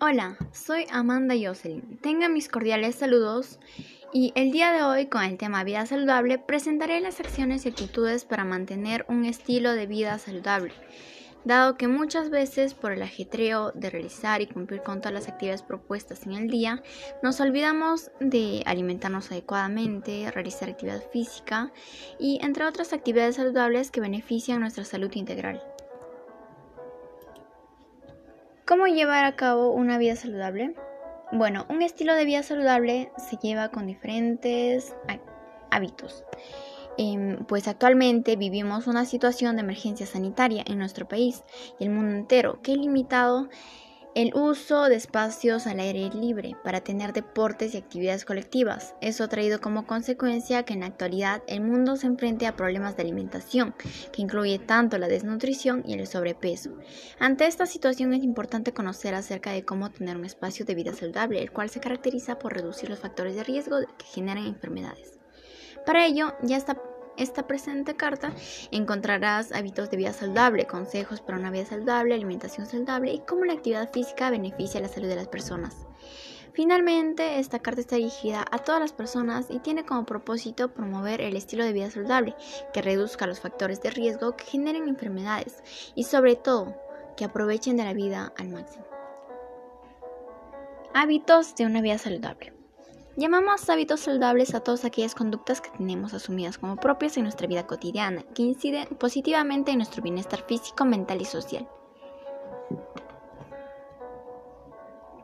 Hola, soy Amanda Jocelyn. Tengan mis cordiales saludos y el día de hoy con el tema vida saludable presentaré las acciones y actitudes para mantener un estilo de vida saludable, dado que muchas veces por el ajetreo de realizar y cumplir con todas las actividades propuestas en el día, nos olvidamos de alimentarnos adecuadamente, realizar actividad física y entre otras actividades saludables que benefician nuestra salud integral. ¿Cómo llevar a cabo una vida saludable? Bueno, un estilo de vida saludable se lleva con diferentes hábitos. Em, pues actualmente vivimos una situación de emergencia sanitaria en nuestro país y el mundo entero que limitado el uso de espacios al aire libre para tener deportes y actividades colectivas. Eso ha traído como consecuencia que en la actualidad el mundo se enfrente a problemas de alimentación, que incluye tanto la desnutrición y el sobrepeso. Ante esta situación es importante conocer acerca de cómo tener un espacio de vida saludable, el cual se caracteriza por reducir los factores de riesgo que generan enfermedades. Para ello, ya está esta presente carta encontrarás hábitos de vida saludable, consejos para una vida saludable, alimentación saludable y cómo la actividad física beneficia la salud de las personas. Finalmente, esta carta está dirigida a todas las personas y tiene como propósito promover el estilo de vida saludable que reduzca los factores de riesgo que generen enfermedades y sobre todo que aprovechen de la vida al máximo. Hábitos de una vida saludable. Llamamos hábitos saludables a todas aquellas conductas que tenemos asumidas como propias en nuestra vida cotidiana, que inciden positivamente en nuestro bienestar físico, mental y social.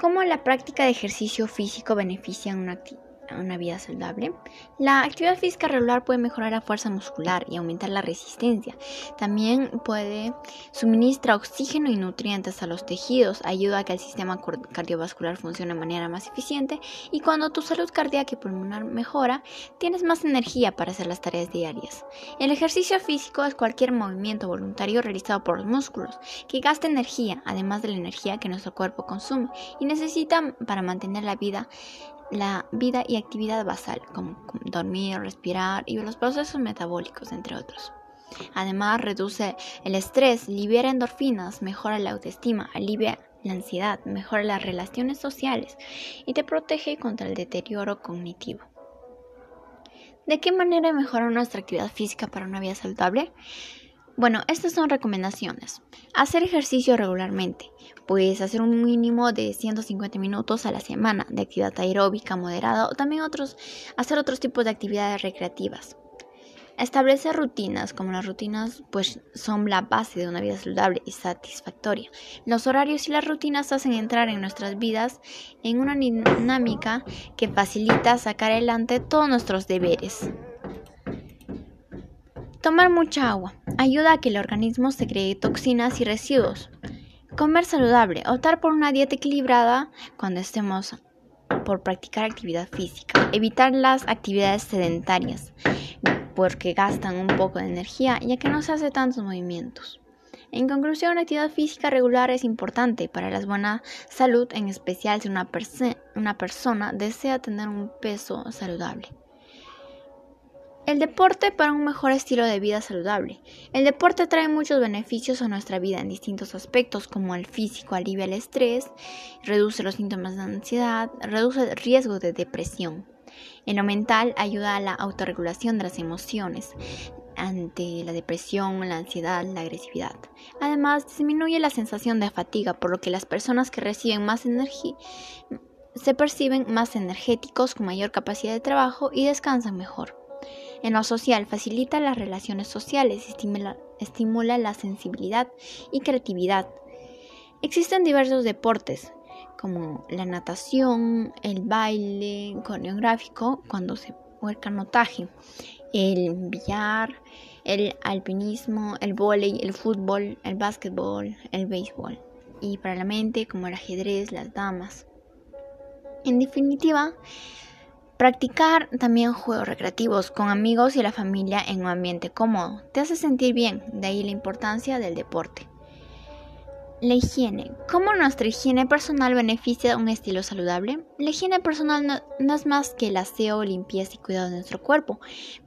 ¿Cómo la práctica de ejercicio físico beneficia una? Una vida saludable. La actividad física regular puede mejorar la fuerza muscular y aumentar la resistencia. También puede suministrar oxígeno y nutrientes a los tejidos, ayuda a que el sistema cardiovascular funcione de manera más eficiente y cuando tu salud cardíaca y pulmonar mejora, tienes más energía para hacer las tareas diarias. El ejercicio físico es cualquier movimiento voluntario realizado por los músculos que gasta energía, además de la energía que nuestro cuerpo consume y necesita para mantener la vida la vida y actividad basal, como dormir, respirar y los procesos metabólicos, entre otros. Además, reduce el estrés, libera endorfinas, mejora la autoestima, alivia la ansiedad, mejora las relaciones sociales y te protege contra el deterioro cognitivo. ¿De qué manera mejora nuestra actividad física para una vida saludable? Bueno, estas son recomendaciones. Hacer ejercicio regularmente. Puedes hacer un mínimo de 150 minutos a la semana de actividad aeróbica moderada o también otros, hacer otros tipos de actividades recreativas. Establecer rutinas, como las rutinas pues son la base de una vida saludable y satisfactoria. Los horarios y las rutinas hacen entrar en nuestras vidas en una dinámica que facilita sacar adelante todos nuestros deberes. Tomar mucha agua ayuda a que el organismo segregue toxinas y residuos. Comer saludable, optar por una dieta equilibrada cuando estemos por practicar actividad física. Evitar las actividades sedentarias porque gastan un poco de energía ya que no se hace tantos movimientos. En conclusión, la actividad física regular es importante para la buena salud, en especial si una persona desea tener un peso saludable. El deporte para un mejor estilo de vida saludable. El deporte trae muchos beneficios a nuestra vida en distintos aspectos, como el físico alivia el estrés, reduce los síntomas de ansiedad, reduce el riesgo de depresión. En lo mental ayuda a la autorregulación de las emociones ante la depresión, la ansiedad, la agresividad. Además, disminuye la sensación de fatiga, por lo que las personas que reciben más energía se perciben más energéticos, con mayor capacidad de trabajo y descansan mejor. En lo social, facilita las relaciones sociales, estimula, estimula la sensibilidad y creatividad. Existen diversos deportes, como la natación, el baile coreográfico, cuando se el el billar, el alpinismo, el vóley, el fútbol, el básquetbol, el béisbol. Y para la mente, como el ajedrez, las damas. En definitiva, Practicar también juegos recreativos con amigos y la familia en un ambiente cómodo te hace sentir bien, de ahí la importancia del deporte. La higiene. ¿Cómo nuestra higiene personal beneficia un estilo saludable? La higiene personal no, es más que el aseo, limpieza y cuidado de nuestro cuerpo,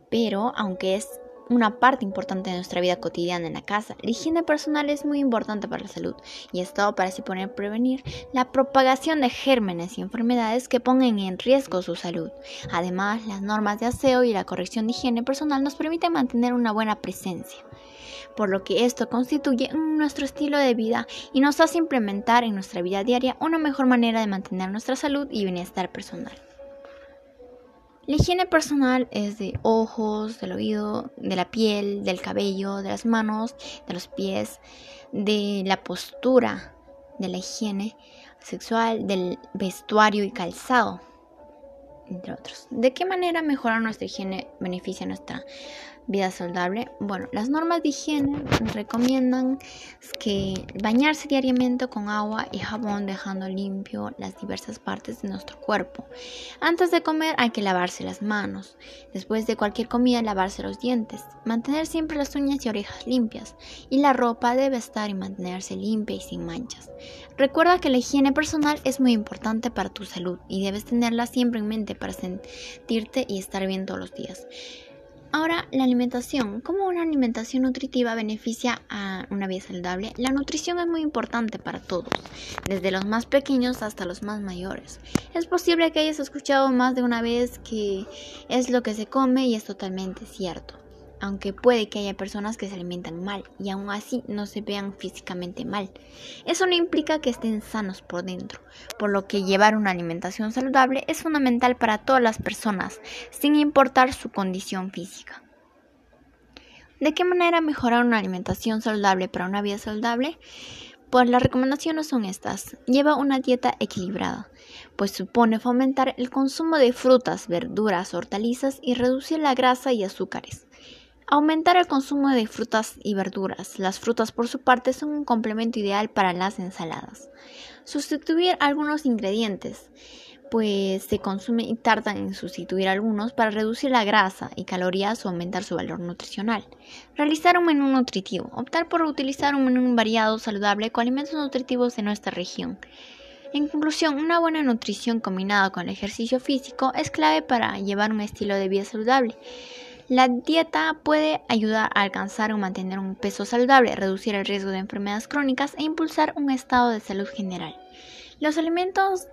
pero aunque es una parte importante de nuestra vida cotidiana en la casa. La higiene personal es muy importante para la salud y es todo para así prevenir la propagación de gérmenes y enfermedades que pongan en riesgo su salud. Además, las normas de aseo y la corrección de higiene personal nos permiten mantener una buena presencia por lo que esto constituye nuestro estilo de vida y nos hace implementar en nuestra vida diaria una mejor manera de mantener nuestra salud y bienestar personal. La higiene personal es de ojos, del oído, de la piel, del cabello, de las manos, de los pies, de la postura, de la higiene sexual, del vestuario y calzado, entre otros. ¿De qué manera mejorar nuestra higiene beneficia nuestra vida saludable? Bueno, las normas de higiene recomiendan que bañarse diariamente con agua y jabón dejando limpio las diversas partes de nuestro cuerpo. Antes de comer hay que lavarse las manos. Después de cualquier comida lavarse los dientes. Mantener siempre las uñas y orejas limpias. Y la ropa debe estar y mantenerse limpia y sin manchas. Recuerda que la higiene personal es muy importante para tu salud y debes tenerla siempre en mente para sentirte y estar bien todos los días. Ahora, la alimentación. ¿Cómo una alimentación nutritiva beneficia a una vida saludable? La nutrición es muy importante para todos, desde los más pequeños hasta los más mayores. Es posible que hayas escuchado más de una vez que es lo que se come y es totalmente cierto aunque puede que haya personas que se alimentan mal y aún así no se vean físicamente mal. Eso no implica que estén sanos por dentro, por lo que llevar una alimentación saludable es fundamental para todas las personas, sin importar su condición física. ¿De qué manera mejorar una alimentación saludable para una vida saludable? Pues las recomendaciones son estas. Lleva una dieta equilibrada, pues supone fomentar el consumo de frutas, verduras, hortalizas y reducir la grasa y azúcares. Aumentar el consumo de frutas y verduras. Las frutas por su parte son un complemento ideal para las ensaladas. Sustituir algunos ingredientes, pues se consume y tardan en sustituir algunos para reducir la grasa y calorías o aumentar su valor nutricional. Realizar un menú nutritivo. Optar por utilizar un menú variado, saludable con alimentos nutritivos de nuestra región. En conclusión, una buena nutrición combinada con el ejercicio físico es clave para llevar un estilo de vida saludable. La dieta puede ayudar a alcanzar o mantener un peso saludable, reducir el riesgo de enfermedades crónicas e impulsar un estado de salud general. Los alimentos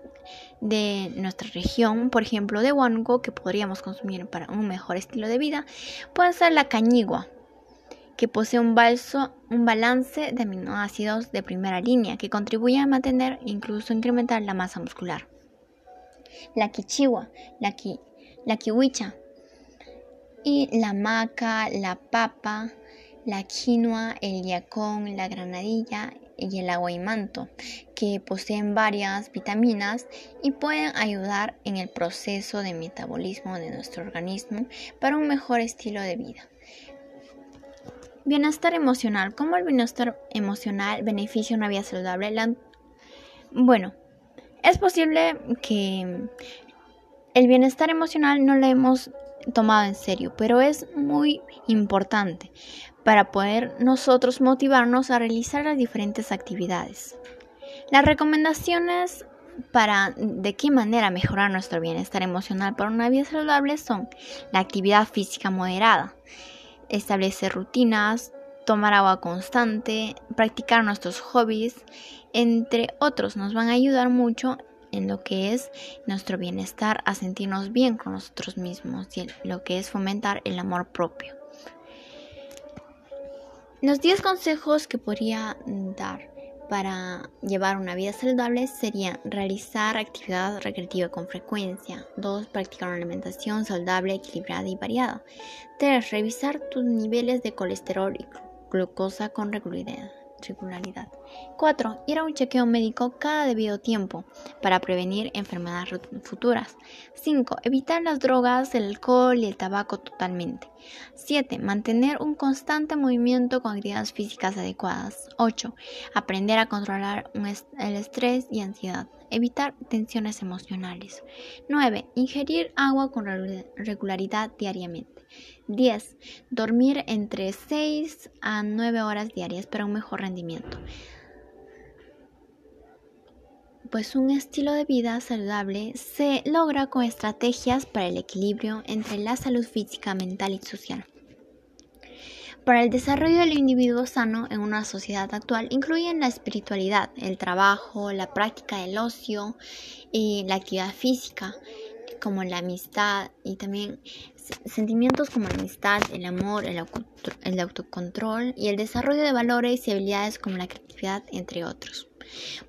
de nuestra región, por ejemplo de Huánuco, que podríamos consumir para un mejor estilo de vida, pueden ser la cañigua, que posee un, balance de aminoácidos de primera línea que contribuye a mantener e incluso incrementar la masa muscular. La quichigua, la, la kiwicha, y la maca, la papa, la quinoa, el yacón, la granadilla y el aguaimanto, que poseen varias vitaminas y pueden ayudar en el proceso de metabolismo de nuestro organismo para un mejor estilo de vida. Bienestar emocional. ¿Cómo el bienestar emocional beneficia una vida saludable? Bueno, es posible que el bienestar emocional no lo hemos tomado en serio, pero es muy importante para poder nosotros motivarnos a realizar las diferentes actividades. Las recomendaciones para de qué manera mejorar nuestro bienestar emocional para una vida saludable son la actividad física moderada, establecer rutinas, tomar agua constante, practicar nuestros hobbies, entre otros, nos van a ayudar mucho en lo que es nuestro bienestar, a sentirnos bien con nosotros mismos y lo que es fomentar el amor propio. Los 10 consejos que podría dar para llevar una vida saludable serían realizar actividad recreativa con frecuencia, 2. Practicar una alimentación saludable, equilibrada y variada, 3. Revisar tus niveles de colesterol y glucosa con regularidad. Regularidad. 4. Ir a un chequeo médico cada debido tiempo para prevenir enfermedades futuras. 5. Evitar las drogas, el alcohol y el tabaco totalmente. 7. Mantener un constante movimiento con actividades físicas adecuadas. 8. Aprender a controlar el estrés y ansiedad. Evitar tensiones emocionales. 9. Ingerir agua con regularidad diariamente. 10. Dormir entre 6 a 9 horas diarias para un mejor rendimiento. Pues un estilo de vida saludable se logra con estrategias para el equilibrio entre la salud física, mental y social. Para el desarrollo del individuo sano en una sociedad actual incluyen la espiritualidad, el trabajo, la práctica del ocio y la actividad física, como la amistad y también sentimientos como la amistad, el amor, el, autocontrol y el desarrollo de valores y habilidades como la creatividad, entre otros.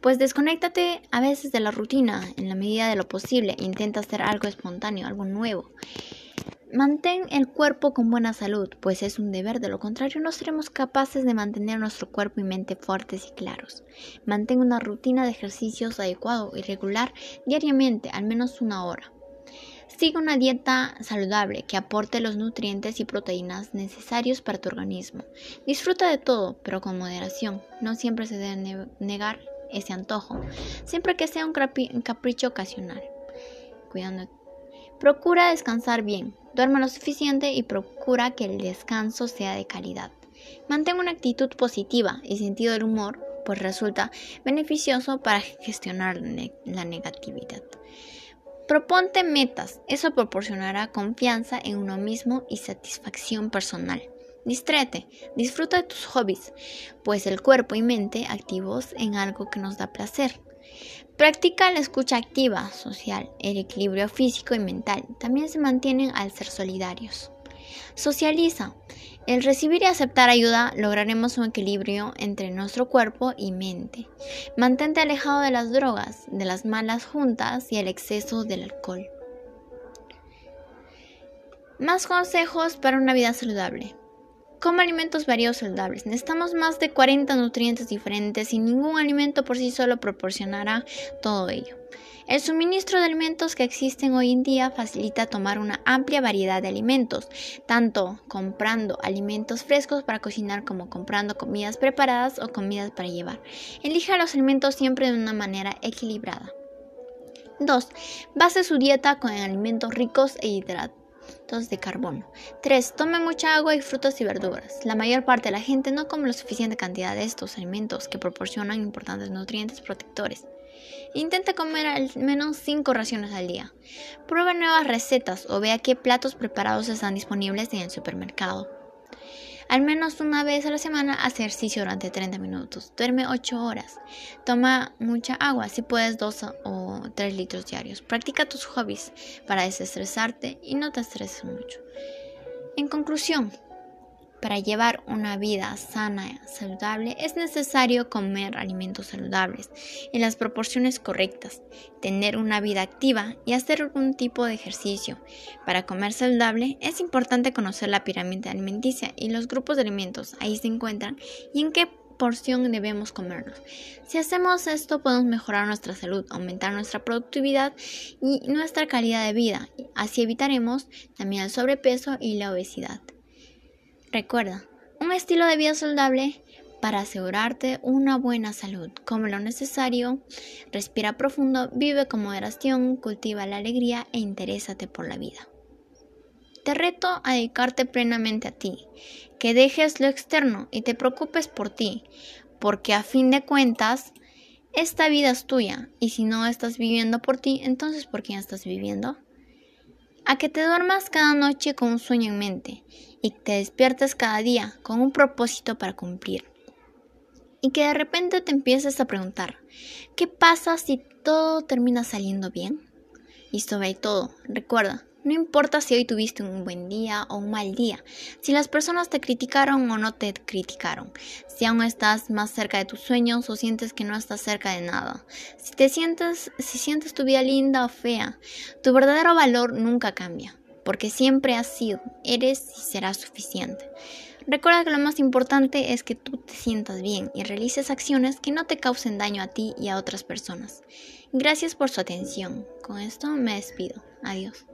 Pues desconéctate a veces de la rutina en la medida de lo posible, intenta hacer algo espontáneo, algo nuevo. Mantén el cuerpo con buena salud, pues es un deber, de lo contrario no seremos capaces de mantener nuestro cuerpo y mente fuertes y claros. Mantén una rutina de ejercicios adecuado y regular diariamente, al menos una hora. Sigue una dieta saludable que aporte los nutrientes y proteínas necesarios para tu organismo. Disfruta de todo, pero con moderación. No siempre se debe negar ese antojo, siempre que sea un capricho ocasional. Cuidando. Procura descansar bien, duerme lo suficiente y procura que el descanso sea de calidad. Mantén una actitud positiva y sentido del humor, pues resulta beneficioso para gestionar la negatividad. Proponte metas, eso proporcionará confianza en uno mismo y satisfacción personal. Distréte, disfruta de tus hobbies, pues el cuerpo y mente activos en algo que nos da placer. Practica la escucha activa, social, el equilibrio físico y mental. También se mantienen al ser solidarios. Socializa. El recibir y aceptar ayuda lograremos un equilibrio entre nuestro cuerpo y mente. Mantente alejado de las drogas, de las malas juntas y el exceso del alcohol. Más consejos para una vida saludable. Come alimentos variados saludables. Necesitamos más de 40 nutrientes diferentes y ningún alimento por sí solo proporcionará todo ello. El suministro de alimentos que existen hoy en día facilita tomar una amplia variedad de alimentos, tanto comprando alimentos frescos para cocinar como comprando comidas preparadas o comidas para llevar. Elija los alimentos siempre de una manera equilibrada. 2. Base su dieta con alimentos ricos e hidratados de carbono. 3. Tome mucha agua y frutas y verduras. La mayor parte de la gente no come la suficiente cantidad de estos alimentos que proporcionan importantes nutrientes protectores. Intente comer al menos 5 raciones al día. Pruebe nuevas recetas o vea qué platos preparados están disponibles en el supermercado. Al menos una vez a la semana hace ejercicio durante 30 minutos. Duerme 8 horas. Toma mucha agua, si puedes 2 o 3 litros diarios. Practica tus hobbies para desestresarte y no te estreses mucho. En conclusión, para llevar una vida sana saludable es necesario comer alimentos saludables en las proporciones correctas, tener una vida activa y hacer algún tipo de ejercicio. Para comer saludable es importante conocer la pirámide alimenticia y los grupos de alimentos ahí se encuentran y en qué porción debemos comerlos. Si hacemos esto podemos mejorar nuestra salud, aumentar nuestra productividad y nuestra calidad de vida. Así evitaremos también el sobrepeso y la obesidad. Recuerda, un estilo de vida saludable para asegurarte una buena salud. Come lo necesario, respira profundo, vive con moderación, cultiva la alegría e interésate por la vida. Te reto a dedicarte plenamente a ti, que dejes lo externo y te preocupes por ti, porque a fin de cuentas, esta vida es tuya y si no estás viviendo por ti, entonces ¿por quién estás viviendo? A que te duermas cada noche con un sueño en mente y te despiertes cada día con un propósito para cumplir. Y que de repente te empieces a preguntar, ¿qué pasa si todo termina saliendo bien? Y sobre todo, recuerda, no importa si hoy tuviste un buen día o un mal día, si las personas te criticaron o no te criticaron, si aún estás más cerca de tus sueños o sientes que no estás cerca de nada, si te sientes, si sientes tu vida linda o fea, tu verdadero valor nunca cambia porque siempre has sido, eres y serás suficiente. Recuerda que lo más importante es que tú te sientas bien y realices acciones que no te causen daño a ti y a otras personas. Gracias por su atención. Con esto me despido. Adiós.